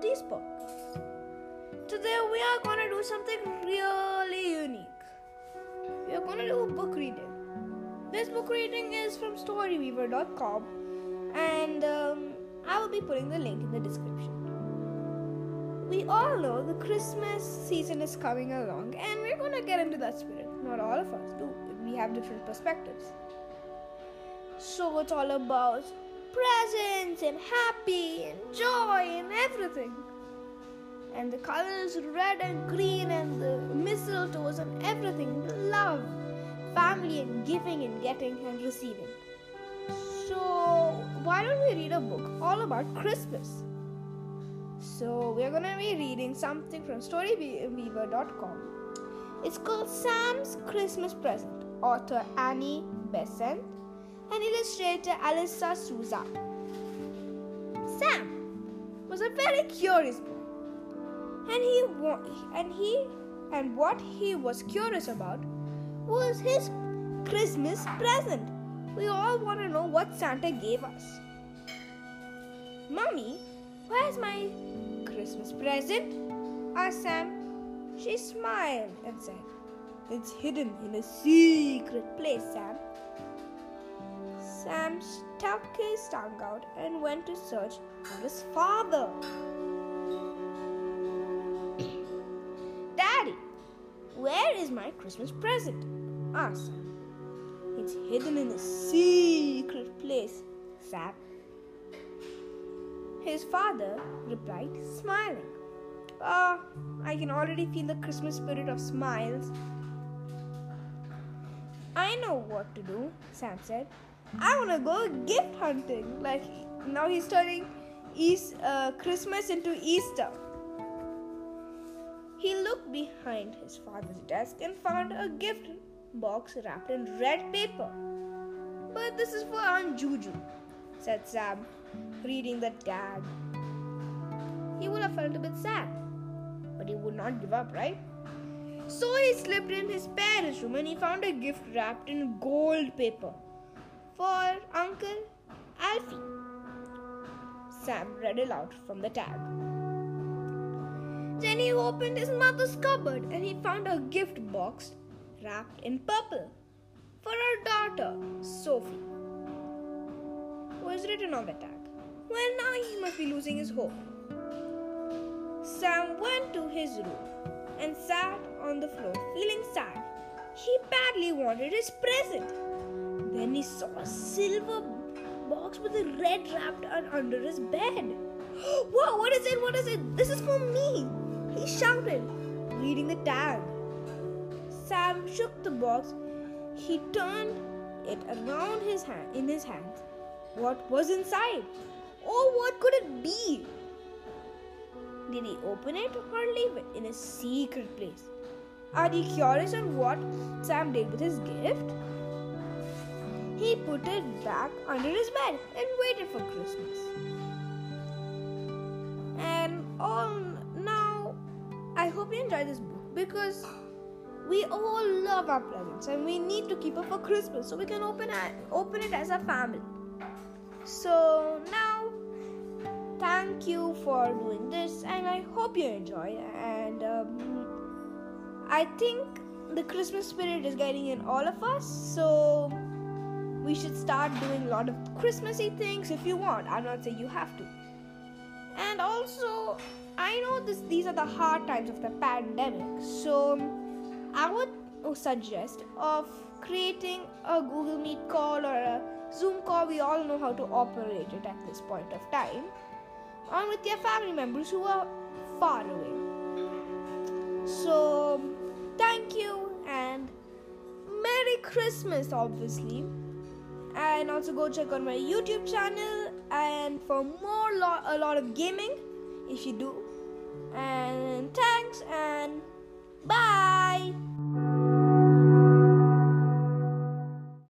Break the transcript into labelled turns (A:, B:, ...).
A: these books. Today we are to do something really unique. We are to do a book reading. This book reading is from storyweaver.com and um, I will be putting the link in the description. We all know the Christmas season is coming along and we're to get into that spirit. Not all of us do, we have different perspectives. So it's all about presents and happy and joy and everything. And the colors red and green and the mistletoes and everything, love, family and giving and getting and receiving. So why don't we read a book all about Christmas? So we're gonna be reading something from storyweaver.com. It's called Sam's Christmas Present, author Annie Besant and illustrator Alyssa Souza. Sam was a very curious boy, and he and he and what he was curious about was his Christmas present. We all want to know what Santa gave us. Mommy, where's my Christmas present? asked Sam. She smiled and said, It's hidden in a secret place, Sam. Sam stuck his tongue out and went to search for his father. Daddy, where is my Christmas present? asked Sam. It's hidden in a secret place, Sam. His father replied, smiling. Ah, I can already feel the Christmas spirit of smiles. I know what to do, Sam said. I want to go gift hunting. Like now he's turning East, uh, Christmas into Easter. He looked behind his father's desk and found a gift box wrapped in red paper. But this is for Aunt Juju, said Sam, reading the tag. He would have felt a bit sad, but he would not give up, right? So he slipped in his parents' room and he found a gift wrapped in gold paper for Uncle Alfie. Sam read aloud from the tag. Then he opened his mother's cupboard and he found a gift box wrapped in purple for her daughter, Sophie. Was written on the tag. Well, now he must be losing his hope. Sam went to his room and sat on the floor feeling sad. He badly wanted his present. Then he saw a silver box with a red wrapped under his bed. Whoa, what is it? What is it? This is for me! He shouted, reading the tag. Sam shook the box. He turned it around his hand in his hands. What was inside? Oh, what could it be? Did he open it or leave it in a secret place? Are you curious on what Sam did with his gift? He put it back under his bed and waited for Christmas. And all now, I hope you enjoy this book because we all love our presents and we need to keep it for Christmas so we can open it, open it as a family. So now, thank you for doing this, and I hope you enjoy. And um, I think the Christmas spirit is getting in all of us, so we should start doing a lot of Christmassy things if you want. I'm not saying you have to. And also, I know this these are the hard times of the pandemic, so I would suggest of creating a Google Meet call or a Zoom call. We all know how to operate it at this point of time, on with your family members who are far away. So, thank you and Merry Christmas, obviously and also go check out my youtube channel and for more lo- a lot of gaming if you do. And thanks and bye